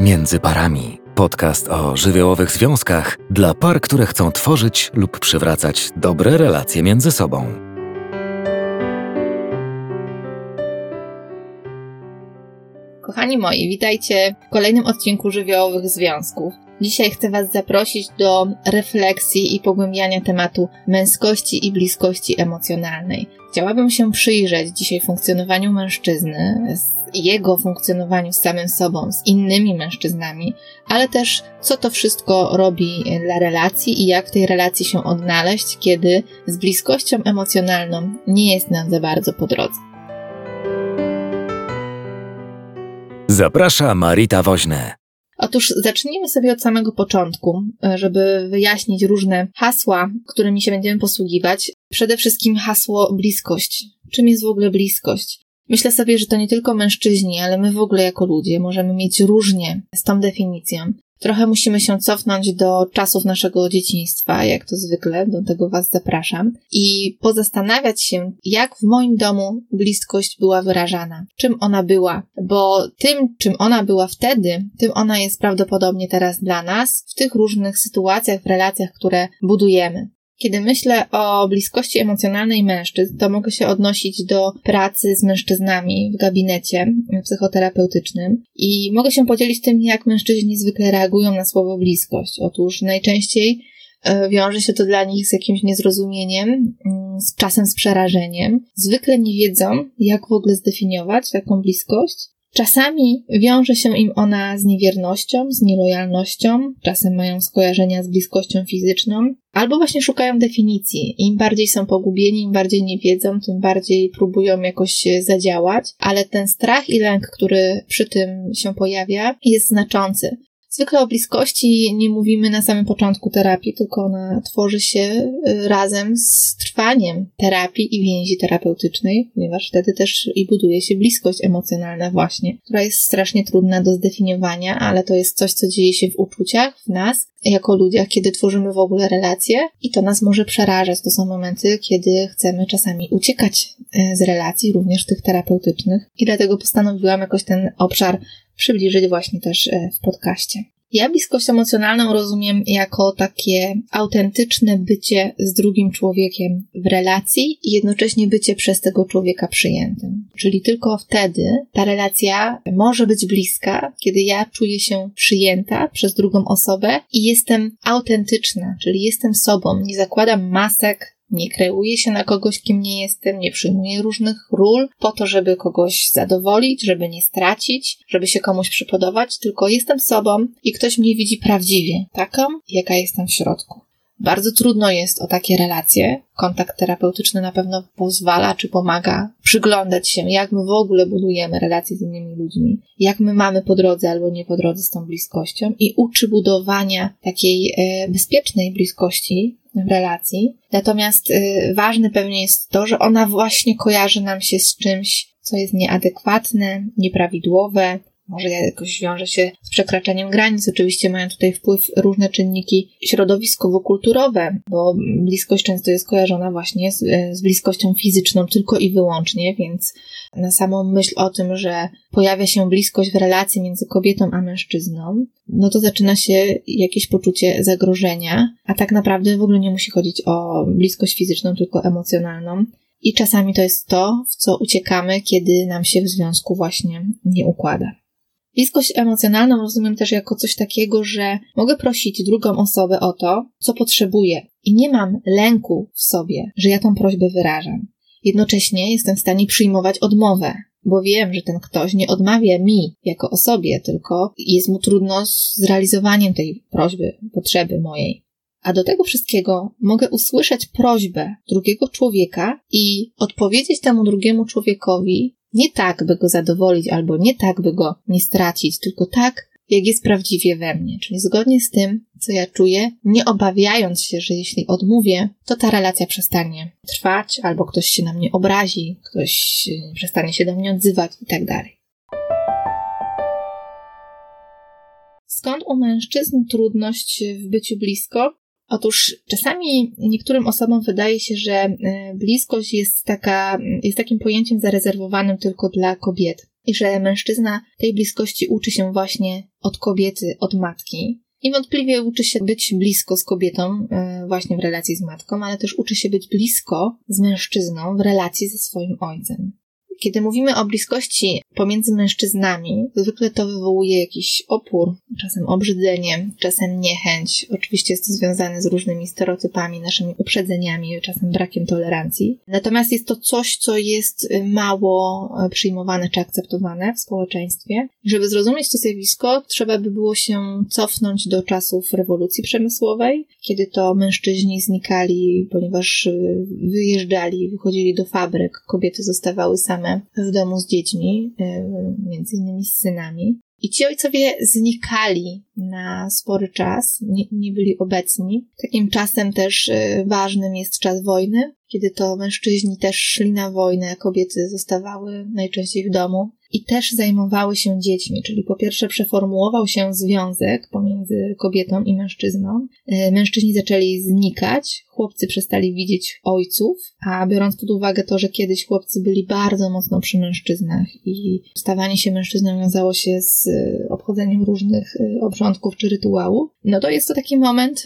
Między parami. Podcast o żywiołowych związkach dla par, które chcą tworzyć lub przywracać dobre relacje między sobą. Kochani moi, witajcie w kolejnym odcinku żywiołowych związków. Dzisiaj chcę Was zaprosić do refleksji i pogłębiania tematu męskości i bliskości emocjonalnej. Chciałabym się przyjrzeć dzisiaj funkcjonowaniu mężczyzny, jego funkcjonowaniu z samym sobą, z innymi mężczyznami, ale też co to wszystko robi dla relacji i jak w tej relacji się odnaleźć, kiedy z bliskością emocjonalną nie jest nam za bardzo po drodze. Zaprasza Marita Woźne. Otóż zacznijmy sobie od samego początku, żeby wyjaśnić różne hasła, którymi się będziemy posługiwać. Przede wszystkim hasło bliskość. Czym jest w ogóle bliskość? Myślę sobie, że to nie tylko mężczyźni, ale my w ogóle jako ludzie możemy mieć różnie z tą definicją. Trochę musimy się cofnąć do czasów naszego dzieciństwa, jak to zwykle, do tego Was zapraszam, i pozastanawiać się, jak w moim domu bliskość była wyrażana, czym ona była, bo tym, czym ona była wtedy, tym ona jest prawdopodobnie teraz dla nas w tych różnych sytuacjach, w relacjach, które budujemy. Kiedy myślę o bliskości emocjonalnej mężczyzn, to mogę się odnosić do pracy z mężczyznami w gabinecie psychoterapeutycznym i mogę się podzielić tym, jak mężczyźni zwykle reagują na słowo bliskość. Otóż najczęściej e, wiąże się to dla nich z jakimś niezrozumieniem, mm, z czasem z przerażeniem. Zwykle nie wiedzą, jak w ogóle zdefiniować taką bliskość Czasami wiąże się im ona z niewiernością, z nielojalnością, czasem mają skojarzenia z bliskością fizyczną, albo właśnie szukają definicji. Im bardziej są pogubieni, im bardziej nie wiedzą, tym bardziej próbują jakoś zadziałać, ale ten strach i lęk, który przy tym się pojawia, jest znaczący. Zwykle o bliskości nie mówimy na samym początku terapii, tylko ona tworzy się y, razem z trwaniem terapii i więzi terapeutycznej, ponieważ wtedy też i buduje się bliskość emocjonalna właśnie, która jest strasznie trudna do zdefiniowania, ale to jest coś, co dzieje się w uczuciach, w nas, jako ludziach, kiedy tworzymy w ogóle relacje i to nas może przerażać. To są momenty, kiedy chcemy czasami uciekać y, z relacji, również tych terapeutycznych i dlatego postanowiłam jakoś ten obszar przybliżyć właśnie też e, w podcaście. Ja bliskość emocjonalną rozumiem jako takie autentyczne bycie z drugim człowiekiem w relacji i jednocześnie bycie przez tego człowieka przyjętym. Czyli tylko wtedy ta relacja może być bliska, kiedy ja czuję się przyjęta przez drugą osobę i jestem autentyczna, czyli jestem sobą, nie zakładam masek, nie kreuję się na kogoś, kim nie jestem, nie przyjmuję różnych ról po to, żeby kogoś zadowolić, żeby nie stracić, żeby się komuś przypodobać, tylko jestem sobą i ktoś mnie widzi prawdziwie, taką, jaka jestem w środku. Bardzo trudno jest o takie relacje. Kontakt terapeutyczny na pewno pozwala czy pomaga przyglądać się, jak my w ogóle budujemy relacje z innymi ludźmi, jak my mamy po drodze albo nie po drodze z tą bliskością i uczy budowania takiej e, bezpiecznej bliskości w relacji. Natomiast y, ważne pewnie jest to, że ona właśnie kojarzy nam się z czymś, co jest nieadekwatne, nieprawidłowe, może jakoś wiąże się z przekraczaniem granic. Oczywiście mają tutaj wpływ różne czynniki środowiskowo-kulturowe, bo bliskość często jest kojarzona właśnie z, z bliskością fizyczną tylko i wyłącznie, więc na samą myśl o tym, że pojawia się bliskość w relacji między kobietą a mężczyzną, no to zaczyna się jakieś poczucie zagrożenia, a tak naprawdę w ogóle nie musi chodzić o bliskość fizyczną, tylko emocjonalną. I czasami to jest to, w co uciekamy, kiedy nam się w związku właśnie nie układa. Bliskość emocjonalną rozumiem też jako coś takiego, że mogę prosić drugą osobę o to, co potrzebuję i nie mam lęku w sobie, że ja tą prośbę wyrażam. Jednocześnie jestem w stanie przyjmować odmowę, bo wiem, że ten ktoś nie odmawia mi jako osobie, tylko jest mu trudno z zrealizowaniem tej prośby, potrzeby mojej. A do tego wszystkiego mogę usłyszeć prośbę drugiego człowieka i odpowiedzieć temu drugiemu człowiekowi nie tak, by go zadowolić, albo nie tak, by go nie stracić, tylko tak, jak jest prawdziwie we mnie, czyli zgodnie z tym, co ja czuję, nie obawiając się, że jeśli odmówię, to ta relacja przestanie trwać, albo ktoś się na mnie obrazi, ktoś przestanie się do mnie odzywać i tak dalej. Skąd u mężczyzn trudność w byciu blisko? Otóż czasami niektórym osobom wydaje się, że e, bliskość jest taka, jest takim pojęciem zarezerwowanym tylko dla kobiet. i że mężczyzna tej bliskości uczy się właśnie od kobiety, od matki. Niewątpliwie uczy się być blisko z kobietą, e, właśnie w relacji z matką, ale też uczy się być blisko z mężczyzną w relacji ze swoim ojcem. Kiedy mówimy o bliskości pomiędzy mężczyznami, zwykle to wywołuje jakiś opór, czasem obrzydzenie, czasem niechęć. Oczywiście jest to związane z różnymi stereotypami, naszymi uprzedzeniami, czasem brakiem tolerancji. Natomiast jest to coś, co jest mało przyjmowane czy akceptowane w społeczeństwie. Żeby zrozumieć to zjawisko, trzeba by było się cofnąć do czasów rewolucji przemysłowej, kiedy to mężczyźni znikali, ponieważ wyjeżdżali, wychodzili do fabryk, kobiety zostawały same w domu z dziećmi, y, między innymi z synami. I ci ojcowie znikali na spory czas, nie, nie, byli obecni. Takim czasem też y, ważnym jest czas wojny, kiedy to mężczyźni też szli na wojnę, kobiety zostawały najczęściej w domu i też zajmowały się dziećmi, czyli po pierwsze przeformułował się związek pomiędzy kobietą i mężczyzną. E, mężczyźni zaczęli znikać, chłopcy przestali widzieć ojców, a biorąc pod uwagę to, że kiedyś chłopcy byli bardzo mocno przy mężczyznach i stawanie się mężczyzną wiązało się z e, obchodzeniem różnych e, obrządków czy rytuałów, no to jest to taki moment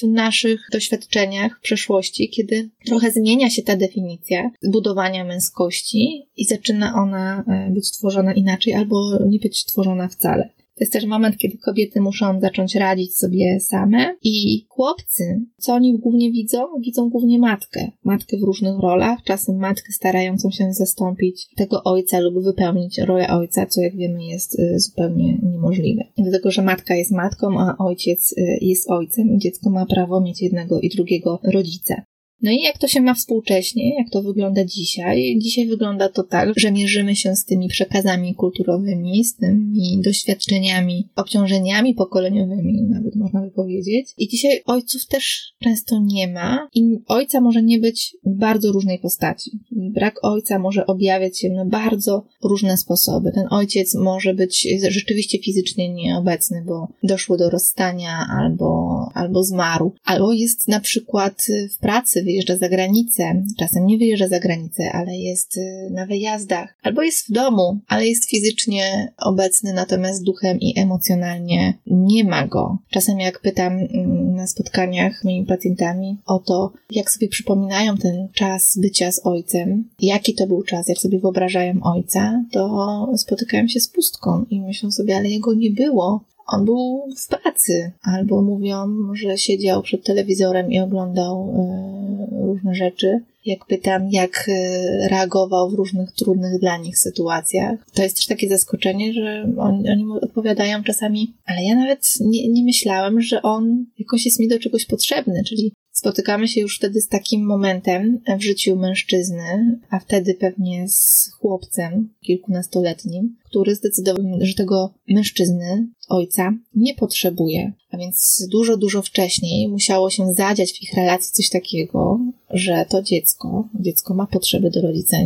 w naszych doświadczeniach w przeszłości, kiedy trochę zmienia się ta definicja budowania męskości i zaczyna ona być tworzona inaczej albo nie być tworzona wcale. To jest też moment, kiedy kobiety muszą zacząć radzić sobie same i chłopcy, co oni głównie widzą? Widzą głównie matkę. Matkę w różnych rolach, czasem matkę starającą się zastąpić tego ojca lub wypełnić rolę ojca, co jak wiemy jest y, zupełnie niemożliwe. Dlatego, że matka jest matką, a ojciec y, jest ojcem i dziecko ma prawo mieć jednego i drugiego rodzica. No i jak to się ma współcześnie, jak to wygląda dzisiaj? Dzisiaj wygląda to tak, że mierzymy się z tymi przekazami kulturowymi, z tymi doświadczeniami, obciążeniami pokoleniowymi, nawet można by powiedzieć. I dzisiaj ojców też często nie ma i ojca może nie być w bardzo różnej postaci. Brak ojca może objawiać się na bardzo różne sposoby. Ten ojciec może być rzeczywiście fizycznie nieobecny, bo doszło do rozstania albo, albo zmarł, albo jest na przykład w pracy, wyjeżdża za granicę, czasem nie wyjeżdża za granicę, ale jest y, na wyjazdach, albo jest w domu, ale jest fizycznie obecny, natomiast duchem i emocjonalnie nie ma go. Czasem jak pytam mm, na spotkaniach moimi pacjentami o to, jak sobie przypominają ten czas bycia z ojcem, jaki to był czas, jak sobie wyobrażają ojca, to spotykają się z pustką i myślą sobie, ale jego nie było. On był w pracy, albo mówią, że siedział przed telewizorem i oglądał y, różne rzeczy. Jak pytam, jak e, reagował w różnych trudnych dla nich sytuacjach, to jest też takie zaskoczenie, że oni, oni odpowiadają czasami, ale ja nawet nie, nie myślałem, że on jakoś jest mi do czegoś potrzebny, czyli Spotykamy się już wtedy z takim momentem w życiu mężczyzny, a wtedy pewnie z chłopcem kilkunastoletnim, który zdecydował, że tego mężczyzny, ojca, nie potrzebuje. A więc dużo, dużo wcześniej musiało się zadziać w ich relacji coś takiego, że to dziecko, dziecko ma potrzeby do rodzica,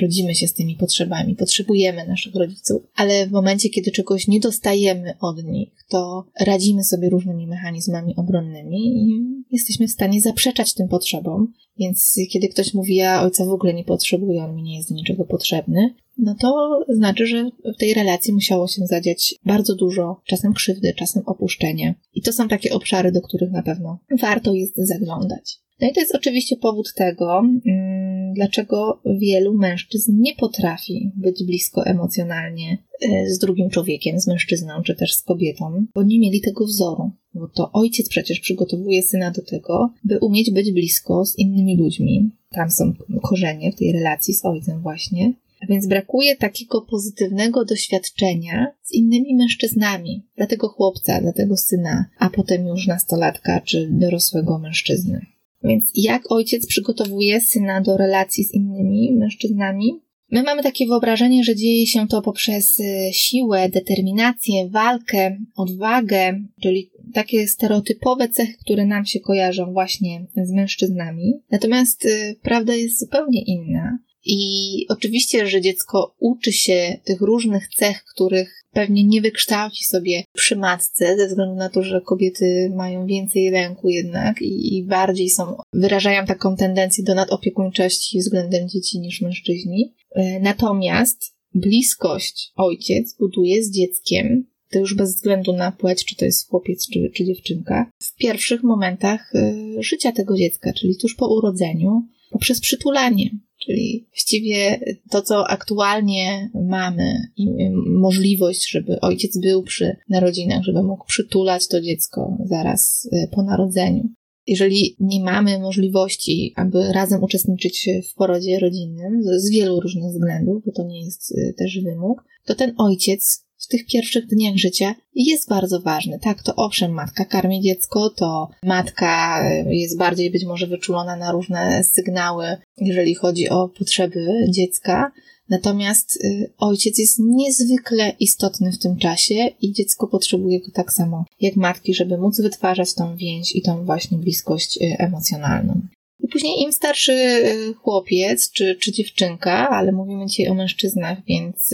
rodzimy się z tymi potrzebami, potrzebujemy naszych rodziców, ale w momencie, kiedy czegoś nie dostajemy od nich, to radzimy sobie różnymi mechanizmami obronnymi i jesteśmy w stanie zaprzeczać tym potrzebom. Więc kiedy ktoś mówi, ja ojca w ogóle nie potrzebuję, on mi nie jest do niczego potrzebny, no to znaczy, że w tej relacji musiało się zadziać bardzo dużo, czasem krzywdy, czasem opuszczenie. I to są takie obszary, do których na pewno warto jest zaglądać. No i to jest oczywiście powód tego, mm, dlaczego wielu mężczyzn nie potrafi być blisko emocjonalnie e, z drugim człowiekiem, z mężczyzną czy też z kobietą, bo nie mieli tego wzoru. Bo to ojciec przecież przygotowuje syna do tego, by umieć być blisko z innymi ludźmi. Tam są korzenie w tej relacji z ojcem właśnie. A więc brakuje takiego pozytywnego doświadczenia z innymi mężczyznami, dla tego chłopca, dla tego syna, a potem już nastolatka czy dorosłego mężczyzny. Więc jak ojciec przygotowuje syna do relacji z innymi mężczyznami? My mamy takie wyobrażenie, że dzieje się to poprzez y, siłę, determinację, walkę, odwagę, czyli takie stereotypowe cechy, które nam się kojarzą właśnie z mężczyznami. Natomiast y, prawda jest zupełnie inna. I oczywiście, że dziecko uczy się tych różnych cech, których pewnie nie wykształci sobie przy matce, ze względu na to, że kobiety mają więcej ręku jednak i, i bardziej są, wyrażają taką tendencję do nadopiekuńczości względem dzieci niż mężczyźni. E, natomiast bliskość ojciec buduje z dzieckiem, to już bez względu na płeć, czy to jest chłopiec, czy, czy dziewczynka, w pierwszych momentach y, życia tego dziecka, czyli tuż po urodzeniu, poprzez przytulanie. Czyli właściwie to, co aktualnie mamy i możliwość, żeby ojciec był przy narodzinach, żeby mógł przytulać to dziecko zaraz y, po narodzeniu. Jeżeli nie mamy możliwości, aby razem uczestniczyć w porodzie rodzinnym z wielu różnych względów, bo to nie jest y, też wymóg, to ten ojciec w tych pierwszych dniach życia jest bardzo ważny. Tak, to owszem, matka karmi dziecko, to matka jest bardziej być może wyczulona na różne sygnały, jeżeli chodzi o potrzeby dziecka. Natomiast y, ojciec jest niezwykle istotny w tym czasie i dziecko potrzebuje go tak samo jak matki, żeby móc wytwarzać tą więź i tą właśnie bliskość y, emocjonalną. I później im starszy y, chłopiec czy, czy dziewczynka, ale mówimy dzisiaj o mężczyznach, więc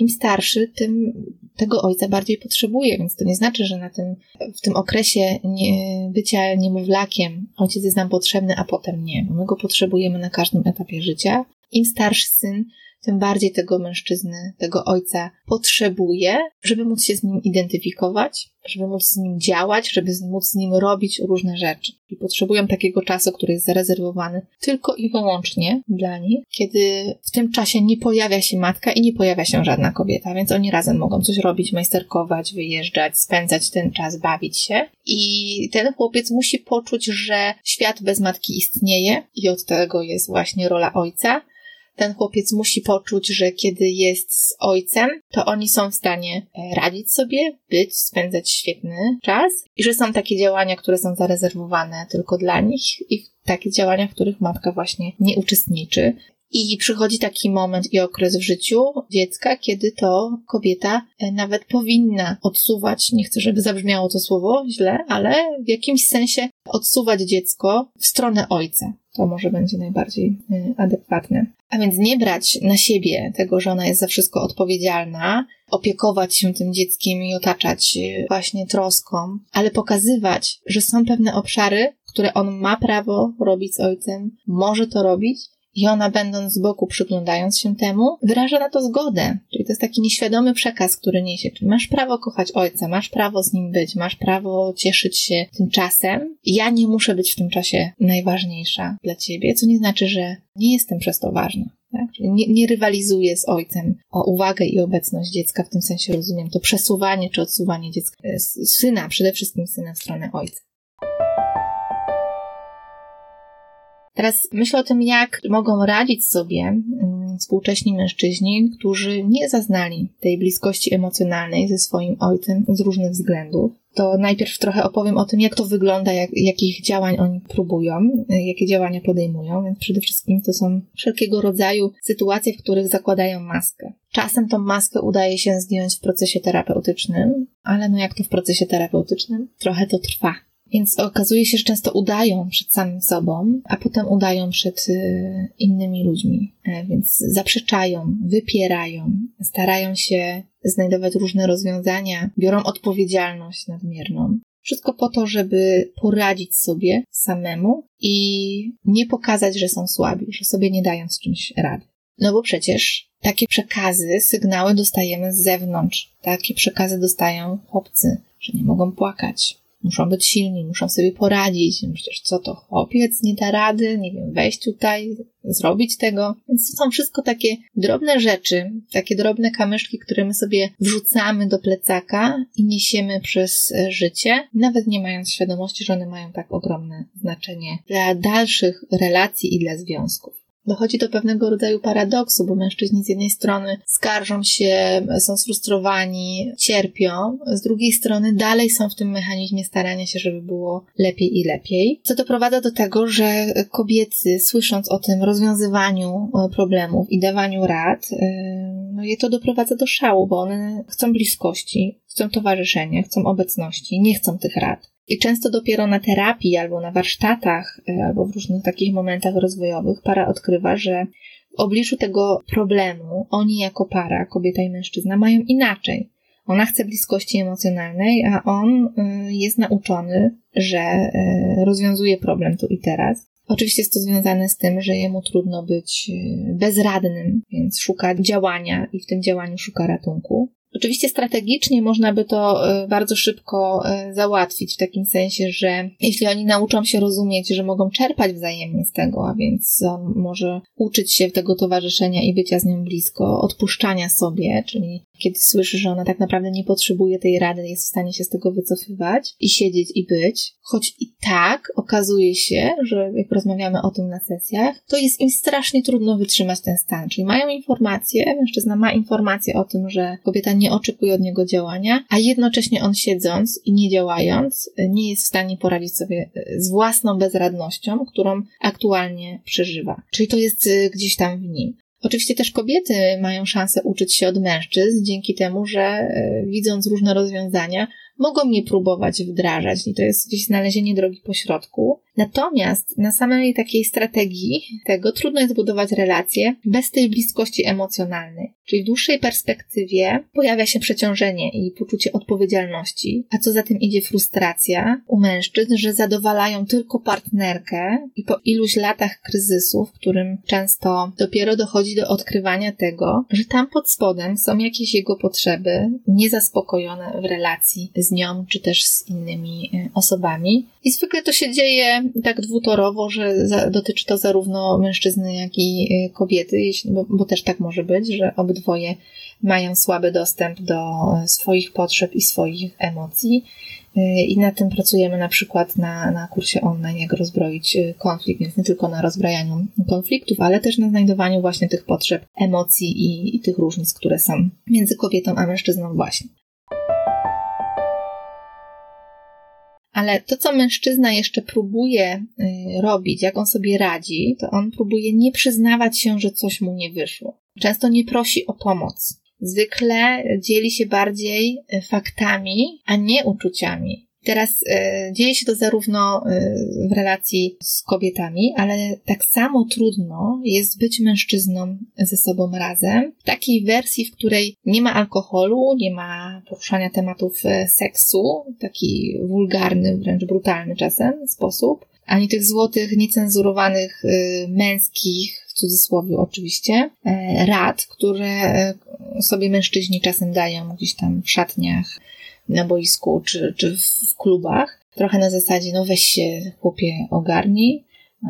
im starszy, tym tego ojca bardziej potrzebuje, więc to nie znaczy, że na tym, w tym okresie nie, bycia niemowlakiem ojciec jest nam potrzebny, a potem nie. My go potrzebujemy na każdym etapie życia. Im starszy syn, tym bardziej tego mężczyzny, tego ojca potrzebuje, żeby móc się z nim identyfikować, żeby móc z nim działać, żeby móc z nim robić różne rzeczy. I potrzebują takiego czasu, który jest zarezerwowany tylko i wyłącznie dla nich, kiedy w tym czasie nie pojawia się matka i nie pojawia się żadna kobieta, więc oni razem mogą coś robić, majsterkować, wyjeżdżać, spędzać ten czas, bawić się. I ten chłopiec musi poczuć, że świat bez matki istnieje i od tego jest właśnie rola ojca, ten chłopiec musi poczuć, że kiedy jest z ojcem, to oni są w stanie e, radzić sobie, być, spędzać świetny czas i że są takie działania, które są zarezerwowane tylko dla nich i takie działania, w których matka właśnie nie uczestniczy. I przychodzi taki moment i okres w życiu dziecka, kiedy to kobieta e, nawet powinna odsuwać, nie chcę, żeby zabrzmiało to słowo źle, ale w jakimś sensie odsuwać dziecko w stronę ojca. To może będzie najbardziej e, adekwatne. A więc nie brać na siebie tego, że ona jest za wszystko odpowiedzialna, opiekować się tym dzieckiem i otaczać e, właśnie troską, ale pokazywać, że są pewne obszary, które on ma prawo robić z ojcem, może to robić i ona, będąc z boku, przyglądając się temu, wyraża na to zgodę. Czyli to jest taki nieświadomy przekaz, który niesie. Czyli masz prawo kochać ojca, masz prawo z nim być, masz prawo cieszyć się tym czasem. Ja nie muszę być w tym czasie najważniejsza dla ciebie, co nie znaczy, że nie jestem przez to ważna. Tak? Nie, nie rywalizuję z ojcem o uwagę i obecność dziecka, w tym sensie rozumiem to przesuwanie czy odsuwanie dziecka, e, syna, przede wszystkim syna w stronę ojca. Teraz myślę o tym, jak mogą radzić sobie mm, współcześni mężczyźni, którzy nie zaznali tej bliskości emocjonalnej ze swoim ojcem z różnych względów. To najpierw trochę opowiem o tym, jak to wygląda, jak, jakich działań oni próbują, jakie działania podejmują, więc przede wszystkim to są wszelkiego rodzaju sytuacje, w których zakładają maskę. Czasem tą maskę udaje się zdjąć w procesie terapeutycznym, ale no jak to w procesie terapeutycznym? Trochę to trwa. Więc okazuje się, że często udają przed samym sobą, a potem udają przed y, innymi ludźmi. E, więc zaprzeczają, wypierają, starają się znajdować różne rozwiązania, biorą odpowiedzialność nadmierną. Wszystko po to, żeby poradzić sobie samemu i nie pokazać, że są słabi, że sobie nie dają z czymś rady. No bo przecież takie przekazy, sygnały dostajemy z zewnątrz. Takie przekazy dostają chłopcy, że nie mogą płakać, muszą być silni, muszą sobie poradzić. Przecież co to chłopiec nie da rady, nie wiem, wejść tutaj, zrobić tego. Więc to są wszystko takie drobne rzeczy, takie drobne kamyszki, które my sobie wrzucamy do plecaka i niesiemy przez e, życie, nawet nie mając świadomości, że one mają tak ogromne znaczenie dla dalszych relacji i dla związków dochodzi do pewnego rodzaju paradoksu, bo mężczyźni z jednej strony skarżą się, są sfrustrowani, cierpią, z drugiej strony dalej są w tym mechanizmie starania się, żeby było lepiej i lepiej, co doprowadza do tego, że kobiety, słysząc o tym rozwiązywaniu e, problemów i dawaniu rad, e, no je to doprowadza do szału, bo one chcą bliskości, chcą towarzyszenia, chcą obecności, nie chcą tych rad. I często dopiero na terapii albo na warsztatach, e, albo w różnych takich momentach rozwojowych para odkrywa, że w obliczu tego problemu oni jako para, kobieta i mężczyzna, mają inaczej. Ona chce bliskości emocjonalnej, a on e, jest nauczony, że e, rozwiązuje problem tu i teraz. Oczywiście jest to związane z tym, że jemu trudno być bezradnym, więc szuka działania i w tym działaniu szuka ratunku. Oczywiście strategicznie można by to e, bardzo szybko e, załatwić, w takim sensie, że jeśli oni nauczą się rozumieć, że mogą czerpać wzajemnie z tego, a więc on może uczyć się tego towarzyszenia i bycia z nią blisko, odpuszczania sobie, czyli kiedy słyszy, że ona tak naprawdę nie potrzebuje tej rady, jest w stanie się z tego wycofywać i siedzieć i być. Choć i tak okazuje się, że jak rozmawiamy o tym na sesjach, to jest im strasznie trudno wytrzymać ten stan. Czyli mają informacje, mężczyzna ma informacje o tym, że kobieta nie oczekuje od niego działania, a jednocześnie on siedząc i nie działając, nie jest w stanie poradzić sobie z własną bezradnością, którą aktualnie przeżywa. Czyli to jest y, gdzieś tam w nim. Oczywiście też kobiety mają szansę uczyć się od mężczyzn dzięki temu, że e, widząc różne rozwiązania, mogą je próbować wdrażać i to jest gdzieś znalezienie drogi pośrodku. Natomiast na samej takiej strategii tego trudno jest budować relacje bez tej bliskości emocjonalnej. Czyli w dłuższej perspektywie pojawia się przeciążenie i poczucie odpowiedzialności, a co za tym idzie frustracja u mężczyzn, że zadowalają tylko partnerkę i po iluś latach kryzysu, w którym często dopiero dochodzi do odkrywania tego, że tam pod spodem są jakieś jego potrzeby niezaspokojone w relacji z nią czy też z innymi e, osobami. I zwykle to się dzieje tak dwutorowo, że za, dotyczy to zarówno mężczyzny, jak i y, kobiety, jeśli, bo, bo też tak może być, że obydwoje mają słaby dostęp do swoich potrzeb i swoich emocji. Y, I nad tym pracujemy na przykład na, na kursie online, jak rozbroić y, konflikt, więc nie tylko na rozbrajaniu konfliktów, ale też na znajdowaniu właśnie tych potrzeb, emocji i, i tych różnic, które są między kobietą a mężczyzną właśnie. Ale to, co mężczyzna jeszcze próbuje y, robić, jak on sobie radzi, to on próbuje nie przyznawać się, że coś mu nie wyszło. Często nie prosi o pomoc. Zwykle dzieli się bardziej y, faktami, a nie uczuciami. Teraz e, dzieje się to zarówno e, w relacji z kobietami, ale tak samo trudno jest być mężczyzną ze sobą razem. W takiej wersji, w której nie ma alkoholu, nie ma poruszania tematów e, seksu, taki wulgarny, wręcz brutalny czasem sposób, ani tych złotych, niecenzurowanych, męskich, w cudzysłowie oczywiście, rad, które sobie mężczyźni czasem dają gdzieś tam w szatniach na boisku czy, czy w klubach. Trochę na zasadzie, no weź się chłopie ogarnij,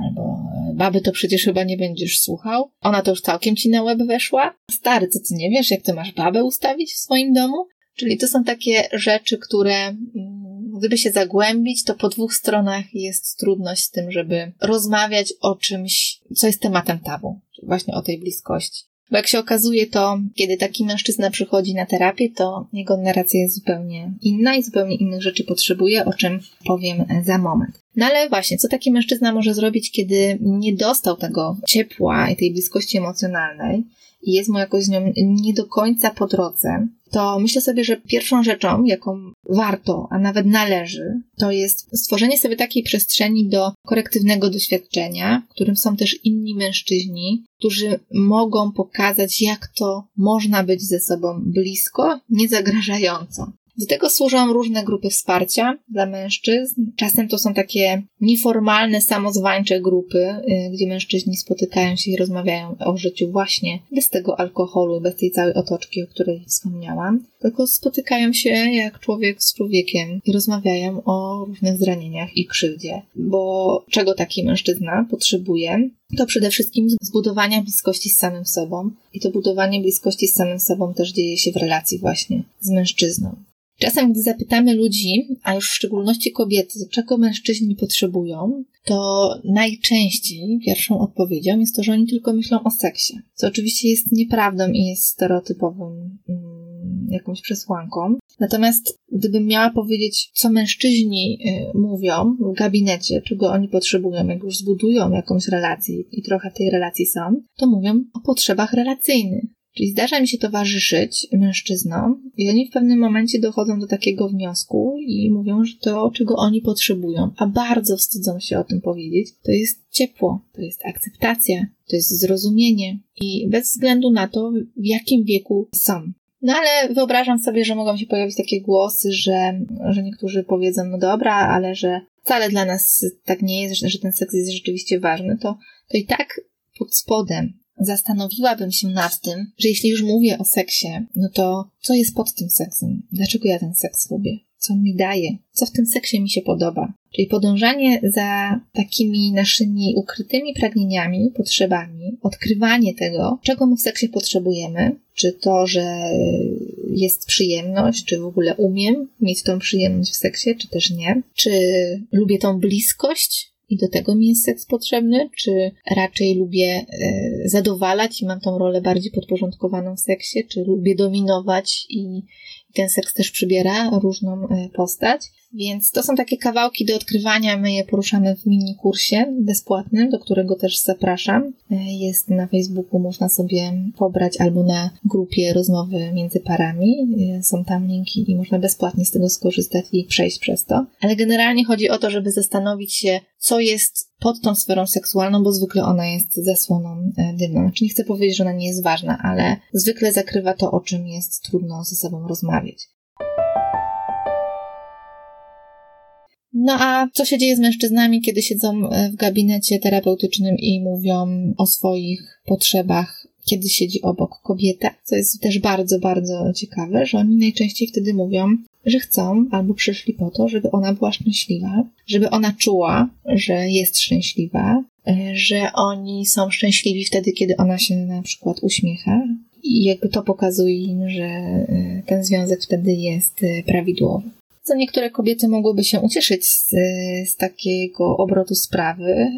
albo e, baby to przecież chyba nie będziesz słuchał. Ona to już całkiem ci na łeb weszła. Stary, co ty nie wiesz, jak ty masz babę ustawić w swoim domu? Czyli to są takie rzeczy, które mm, gdyby się zagłębić, to po dwóch stronach jest trudność z tym, żeby rozmawiać o czymś, co jest tematem tabu, właśnie o tej bliskości. Bo jak się okazuje, to kiedy taki mężczyzna przychodzi na terapię, to jego narracja jest zupełnie inna i zupełnie innych rzeczy potrzebuje, o czym powiem za moment. No ale właśnie, co taki mężczyzna może zrobić, kiedy nie dostał tego ciepła i tej bliskości emocjonalnej i jest mu jakoś z nią nie do końca po drodze, to myślę sobie, że pierwszą rzeczą, jaką warto, a nawet należy, to jest stworzenie sobie takiej przestrzeni do korektywnego doświadczenia, w którym są też inni mężczyźni, którzy mogą pokazać, jak to można być ze sobą blisko, niezagrażająco. Do tego służą różne grupy wsparcia dla mężczyzn. Czasem to są takie nieformalne, samozwańcze grupy, y, gdzie mężczyźni spotykają się i rozmawiają o życiu właśnie bez tego alkoholu, bez tej całej otoczki, o której wspomniałam. Tylko spotykają się jak człowiek z człowiekiem i rozmawiają o różnych zranieniach i krzywdzie. Bo czego taki mężczyzna potrzebuje? To przede wszystkim zbudowania bliskości z samym sobą. I to budowanie bliskości z samym sobą też dzieje się w relacji właśnie z mężczyzną. Czasem, gdy zapytamy ludzi, a już w szczególności kobiety, czego mężczyźni potrzebują, to najczęściej pierwszą odpowiedzią jest to, że oni tylko myślą o seksie. Co oczywiście jest nieprawdą i jest stereotypowym mm, jakąś przesłanką. Natomiast gdybym miała powiedzieć, co mężczyźni y, mówią w gabinecie, czego oni potrzebują, jak już zbudują jakąś relację i trochę w tej relacji są, to mówią o potrzebach relacyjnych. Czyli zdarza mi się towarzyszyć mężczyznom i oni w pewnym momencie dochodzą do takiego wniosku i mówią, że to, czego oni potrzebują, a bardzo wstydzą się o tym powiedzieć, to jest ciepło, to jest akceptacja, to jest zrozumienie i bez względu na to, w jakim wieku są. No ale wyobrażam sobie, że mogą się pojawić takie głosy, że, że niektórzy powiedzą, no dobra, ale że wcale dla nas tak nie jest, że ten seks jest rzeczywiście ważny, to, to i tak pod spodem zastanowiłabym się nad tym, że jeśli już mówię o seksie, no to co jest pod tym seksem? Dlaczego ja ten seks lubię? Co mi daje? Co w tym seksie mi się podoba? Czyli podążanie za takimi naszymi ukrytymi pragnieniami, potrzebami, odkrywanie tego, czego my w seksie potrzebujemy, czy to, że jest przyjemność, czy w ogóle umiem mieć tą przyjemność w seksie, czy też nie, czy lubię tą bliskość, i do tego mi jest seks potrzebny, czy raczej lubię e, zadowalać i mam tą rolę bardziej podporządkowaną w seksie, czy lubię dominować i, ten seks też przybiera różną e, postać. Więc to są takie kawałki do odkrywania. My je poruszamy w mini kursie bezpłatnym, do którego też zapraszam. E, jest na Facebooku, można sobie pobrać albo na grupie rozmowy między parami. E, są tam linki i można bezpłatnie z tego skorzystać i przejść przez to. Ale generalnie chodzi o to, żeby zastanowić się, co jest pod tą sferą seksualną, bo zwykle ona jest zasłoną e, dymną. Znaczy nie chcę powiedzieć, że ona nie jest ważna, ale zwykle zakrywa to, o czym jest trudno ze sobą rozmawiać. No a co się dzieje z mężczyznami, kiedy siedzą e, w gabinecie terapeutycznym i mówią o swoich potrzebach, kiedy siedzi obok kobieta? Co jest też bardzo, bardzo ciekawe, że oni najczęściej wtedy mówią, że chcą albo przyszli po to, żeby ona była szczęśliwa, żeby ona czuła, że jest szczęśliwa, e, że oni są szczęśliwi wtedy, kiedy ona się na przykład uśmiecha. I jakby to pokazuje im, że e, ten związek wtedy jest prawidłowy co niektóre kobiety mogłyby się ucieszyć z, z takiego obrotu sprawy,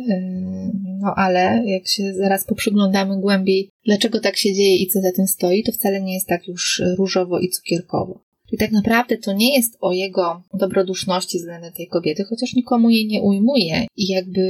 no ale jak się zaraz poprzyglądamy głębiej, dlaczego tak się dzieje i co za tym stoi, to wcale nie jest tak już różowo i cukierkowo. I tak naprawdę to nie jest o jego dobroduszności względem tej kobiety, chociaż nikomu jej nie ujmuje. I jakby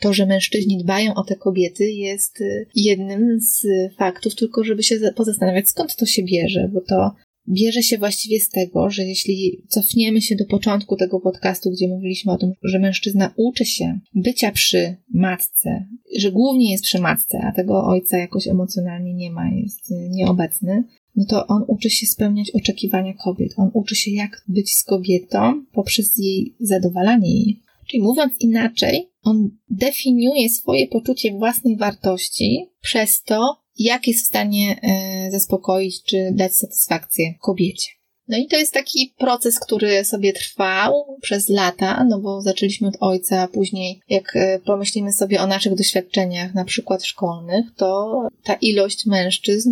to, że mężczyźni dbają o te kobiety, jest jednym z faktów, tylko żeby się pozastanawiać, skąd to się bierze, bo to bierze się właściwie z tego, że jeśli cofniemy się do początku tego podcastu, gdzie mówiliśmy o tym, że mężczyzna uczy się bycia przy matce, że głównie jest przy matce, a tego ojca jakoś emocjonalnie nie ma, jest nieobecny, no to on uczy się spełniać oczekiwania kobiet. On uczy się, jak być z kobietą poprzez jej zadowalanie jej. Czyli mówiąc inaczej, on definiuje swoje poczucie własnej wartości przez to, jak jest w stanie e, zaspokoić czy dać satysfakcję kobiecie. No i to jest taki proces, który sobie trwał przez lata, no bo zaczęliśmy od ojca, a później jak e, pomyślimy sobie o naszych doświadczeniach, na przykład szkolnych, to ta ilość mężczyzn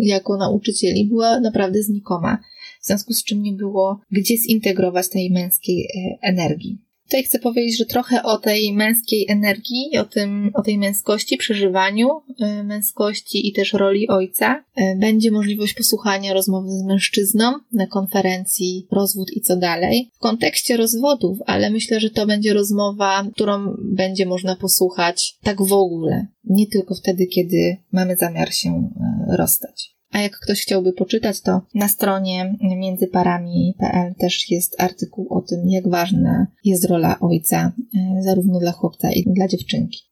jako nauczycieli była naprawdę znikoma. W związku z czym nie było gdzie zintegrować tej męskiej e, energii. Tutaj chcę powiedzieć, że trochę o tej męskiej energii, o, tym, o tej męskości, przeżywaniu y, męskości i też roli ojca. Y, będzie możliwość posłuchania rozmowy z mężczyzną na konferencji Rozwód i co dalej. W kontekście rozwodów, ale myślę, że to będzie rozmowa, którą będzie można posłuchać tak w ogóle. Nie tylko wtedy, kiedy mamy zamiar się y, rozstać. A jak ktoś chciałby poczytać, to na stronie międzyparami.pl też jest artykuł o tym, jak ważna jest rola ojca, e, zarówno dla chłopca i dla dziewczynki.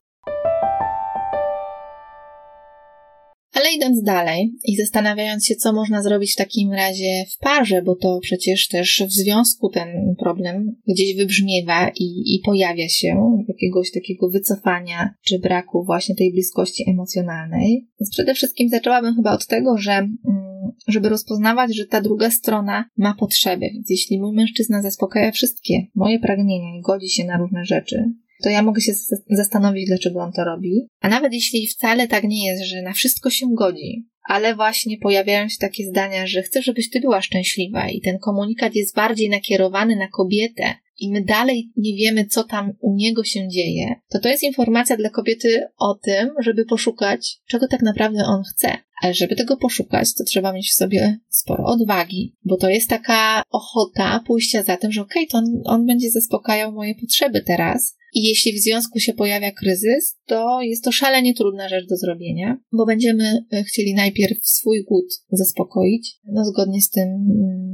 Idąc dalej i zastanawiając się, co można zrobić w takim razie w parze, bo to przecież też w związku ten problem gdzieś wybrzmiewa i, i pojawia się jakiegoś takiego wycofania czy braku właśnie tej bliskości emocjonalnej. Więc przede wszystkim zaczęłabym chyba od tego, że mm, żeby rozpoznawać, że ta druga strona ma potrzeby. Więc jeśli mój mężczyzna zaspokaja wszystkie moje pragnienia i godzi się na różne rzeczy, to ja mogę się zastanowić, dlaczego on to robi. A nawet jeśli wcale tak nie jest, że na wszystko się godzi, ale właśnie pojawiają się takie zdania, że chcę, żebyś ty była szczęśliwa i ten komunikat jest bardziej nakierowany na kobietę i my dalej nie wiemy, co tam u niego się dzieje, to to jest informacja dla kobiety o tym, żeby poszukać, czego tak naprawdę on chce. Ale żeby tego poszukać, to trzeba mieć w sobie sporo odwagi, bo to jest taka ochota pójścia za tym, że okej, okay, to on, on będzie zaspokajał moje potrzeby teraz, i jeśli w związku się pojawia kryzys, to jest to szalenie trudna rzecz do zrobienia, bo będziemy e, chcieli najpierw swój głód zaspokoić, no zgodnie z tym mm,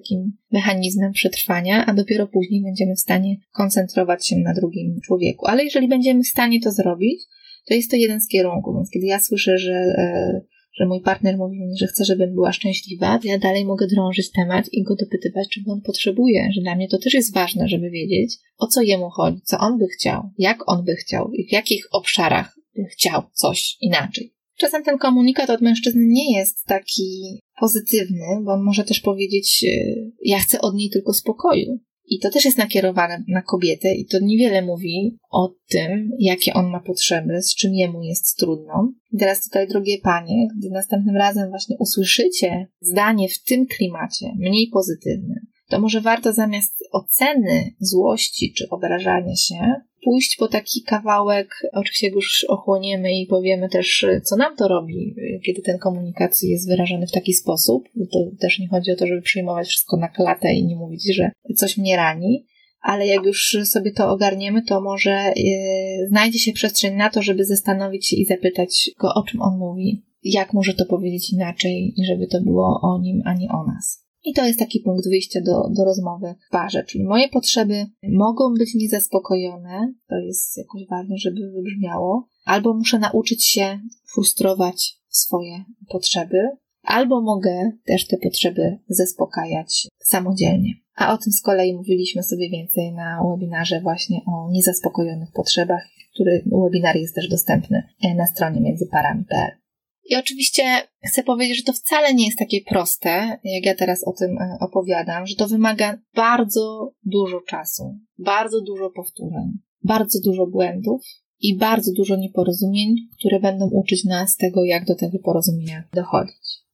takim mechanizmem przetrwania, a dopiero później będziemy w stanie koncentrować się na drugim człowieku. Ale jeżeli będziemy w stanie to zrobić, to jest to jeden z kierunków. Więc kiedy ja słyszę, że, e, że mój partner mówi mi, że chce, żebym była szczęśliwa, to ja dalej mogę drążyć temat i go dopytywać, czego on potrzebuje, że dla mnie to też jest ważne, żeby wiedzieć, o co jemu chodzi, co on by chciał, jak on by chciał i w jakich obszarach by chciał coś inaczej. Czasem ten komunikat od mężczyzny nie jest taki pozytywny, bo on może też powiedzieć: y, Ja chcę od niej tylko spokoju. I to też jest nakierowane na kobietę, i to niewiele mówi o tym, jakie on ma potrzeby, z czym jemu jest trudno. I teraz tutaj, drogie panie, gdy następnym razem właśnie usłyszycie zdanie w tym klimacie, mniej pozytywne, to może warto zamiast oceny złości czy obrażania się, pójść po taki kawałek, oczywiście już ochłoniemy i powiemy też, co nam to robi, kiedy ten komunikat jest wyrażany w taki sposób. To też nie chodzi o to, żeby przyjmować wszystko na klatę i nie mówić, że coś mnie rani, ale jak już sobie to ogarniemy, to może yy, znajdzie się przestrzeń na to, żeby zastanowić się i zapytać go, o czym on mówi, jak może to powiedzieć inaczej, żeby to było o nim, a nie o nas. I to jest taki punkt wyjścia do, do rozmowy w czyli moje potrzeby mogą być niezaspokojone, to jest jakoś ważne, żeby wybrzmiało, albo muszę nauczyć się frustrować swoje potrzeby, albo mogę też te potrzeby zaspokajać samodzielnie. A o tym z kolei mówiliśmy sobie więcej na webinarze właśnie o niezaspokojonych potrzebach, który webinar jest też dostępny na stronie międzyparami.pl. I oczywiście chcę powiedzieć, że to wcale nie jest takie proste, jak ja teraz o tym e, opowiadam, że to wymaga bardzo dużo czasu, bardzo dużo powtórzeń, bardzo dużo błędów i bardzo dużo nieporozumień, które będą uczyć nas tego, jak do tego porozumienia dochodzić.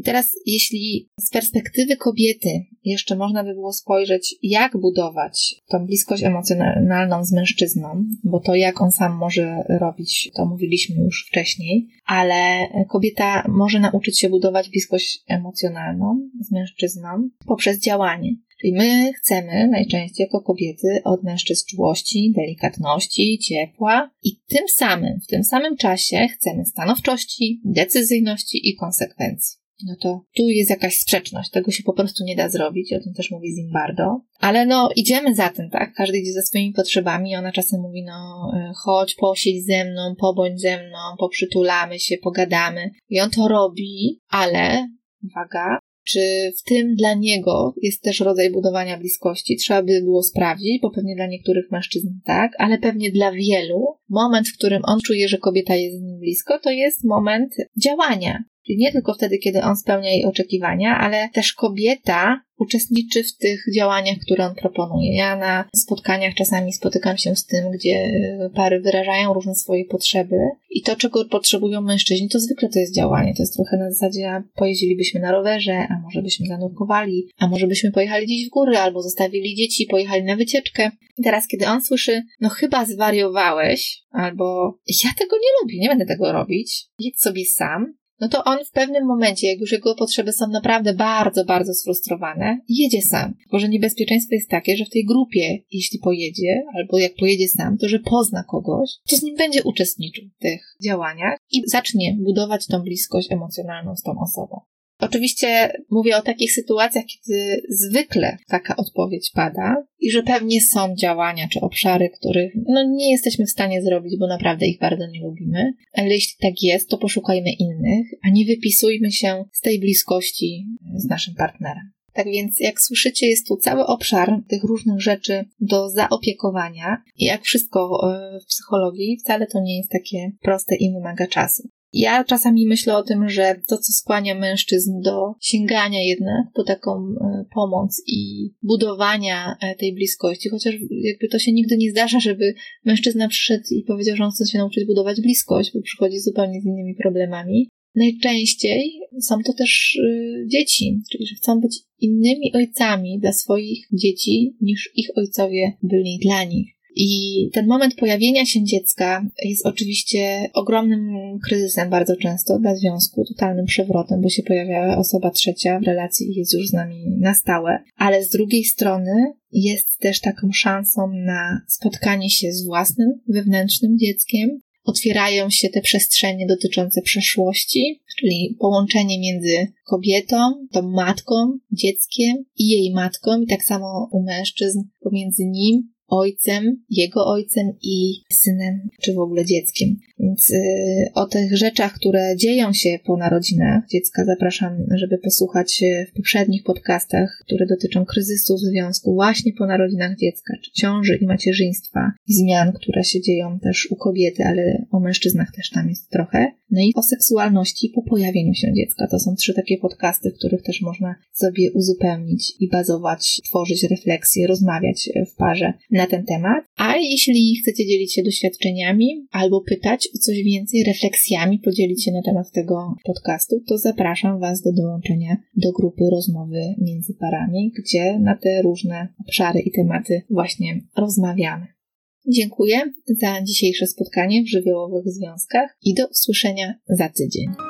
I teraz, jeśli z perspektywy kobiety jeszcze można by było spojrzeć, jak budować tą bliskość emocjonalną z mężczyzną, bo to jak on sam może robić, to mówiliśmy już wcześniej, ale kobieta może nauczyć się budować bliskość emocjonalną z mężczyzną poprzez działanie. Czyli my chcemy najczęściej jako kobiety od mężczyzn czułości, delikatności, ciepła i tym samym, w tym samym czasie chcemy stanowczości, decyzyjności i konsekwencji no to tu jest jakaś sprzeczność, tego się po prostu nie da zrobić, o tym też mówi Zimbardo. Ale no, idziemy za tym, tak? Każdy idzie ze swoimi potrzebami, ona czasem mówi, no, y, chodź, posiedź ze mną, pobądź ze mną, poprzytulamy się, pogadamy. I on to robi, ale, uwaga, czy w tym dla niego jest też rodzaj budowania bliskości? Trzeba by było sprawdzić, bo pewnie dla niektórych mężczyzn tak, ale pewnie dla wielu moment, w którym on czuje, że kobieta jest z nim blisko, to jest moment działania. Czyli nie tylko wtedy, kiedy on spełnia jej oczekiwania, ale też kobieta uczestniczy w tych działaniach, które on proponuje. Ja na spotkaniach czasami spotykam się z tym, gdzie pary wyrażają różne swoje potrzeby i to, czego potrzebują mężczyźni, to zwykle to jest działanie. To jest trochę na zasadzie, pojeździlibyśmy na rowerze, a może byśmy zanurkowali, a może byśmy pojechali gdzieś w góry, albo zostawili dzieci, pojechali na wycieczkę. I teraz, kiedy on słyszy, no chyba zwariowałeś, albo ja tego nie lubię, nie będę tego robić, jedź sobie sam, no to on w pewnym momencie, jak już jego potrzeby są naprawdę bardzo, bardzo sfrustrowane, jedzie sam. Tylko, że niebezpieczeństwo jest takie, że w tej grupie, jeśli pojedzie, albo jak pojedzie sam, to że pozna kogoś, to z nim będzie uczestniczył w tych działaniach i zacznie budować tą bliskość emocjonalną z tą osobą. Oczywiście mówię o takich sytuacjach, kiedy zwykle taka odpowiedź pada i że pewnie są działania czy obszary, których no, nie jesteśmy w stanie zrobić, bo naprawdę ich bardzo nie lubimy, ale jeśli tak jest, to poszukajmy innych, a nie wypisujmy się z tej bliskości z naszym partnerem. Tak więc, jak słyszycie, jest tu cały obszar tych różnych rzeczy do zaopiekowania i jak wszystko e, w psychologii, wcale to nie jest takie proste i wymaga czasu. Ja czasami myślę o tym, że to, co skłania mężczyzn do sięgania jednak po taką e, pomoc i budowania e, tej bliskości, chociaż jakby to się nigdy nie zdarza, żeby mężczyzna przyszedł i powiedział, że on chce się nauczyć budować bliskość, bo przychodzi zupełnie z innymi problemami. Najczęściej są to też e, dzieci, czyli że chcą być innymi ojcami dla swoich dzieci niż ich ojcowie byli dla nich. I ten moment pojawienia się dziecka jest oczywiście ogromnym kryzysem bardzo często dla związku, totalnym przewrotem, bo się pojawia osoba trzecia w relacji i jest już z nami na stałe. Ale z drugiej strony jest też taką szansą na spotkanie się z własnym wewnętrznym dzieckiem. Otwierają się te przestrzenie dotyczące przeszłości, czyli połączenie między kobietą, tą matką, dzieckiem i jej matką, i tak samo u mężczyzn pomiędzy nim ojcem, jego ojcem i synem, czy w ogóle dzieckiem. Więc y, o tych rzeczach, które dzieją się po narodzinach dziecka, zapraszam, żeby posłuchać w poprzednich podcastach, które dotyczą kryzysu w związku właśnie po narodzinach dziecka, czy ciąży i macierzyństwa, i zmian, które się dzieją też u kobiety, ale o mężczyznach też tam jest trochę. No i o seksualności po pojawieniu się dziecka. To są trzy takie podcasty, w których też można sobie uzupełnić i bazować, tworzyć refleksje, rozmawiać w parze na ten temat. A jeśli chcecie dzielić się doświadczeniami albo pytać o coś więcej, refleksjami, podzielić się na temat tego podcastu, to zapraszam Was do dołączenia do grupy rozmowy między parami, gdzie na te różne obszary i tematy właśnie rozmawiamy. Dziękuję za dzisiejsze spotkanie w żywiołowych związkach i do usłyszenia za tydzień.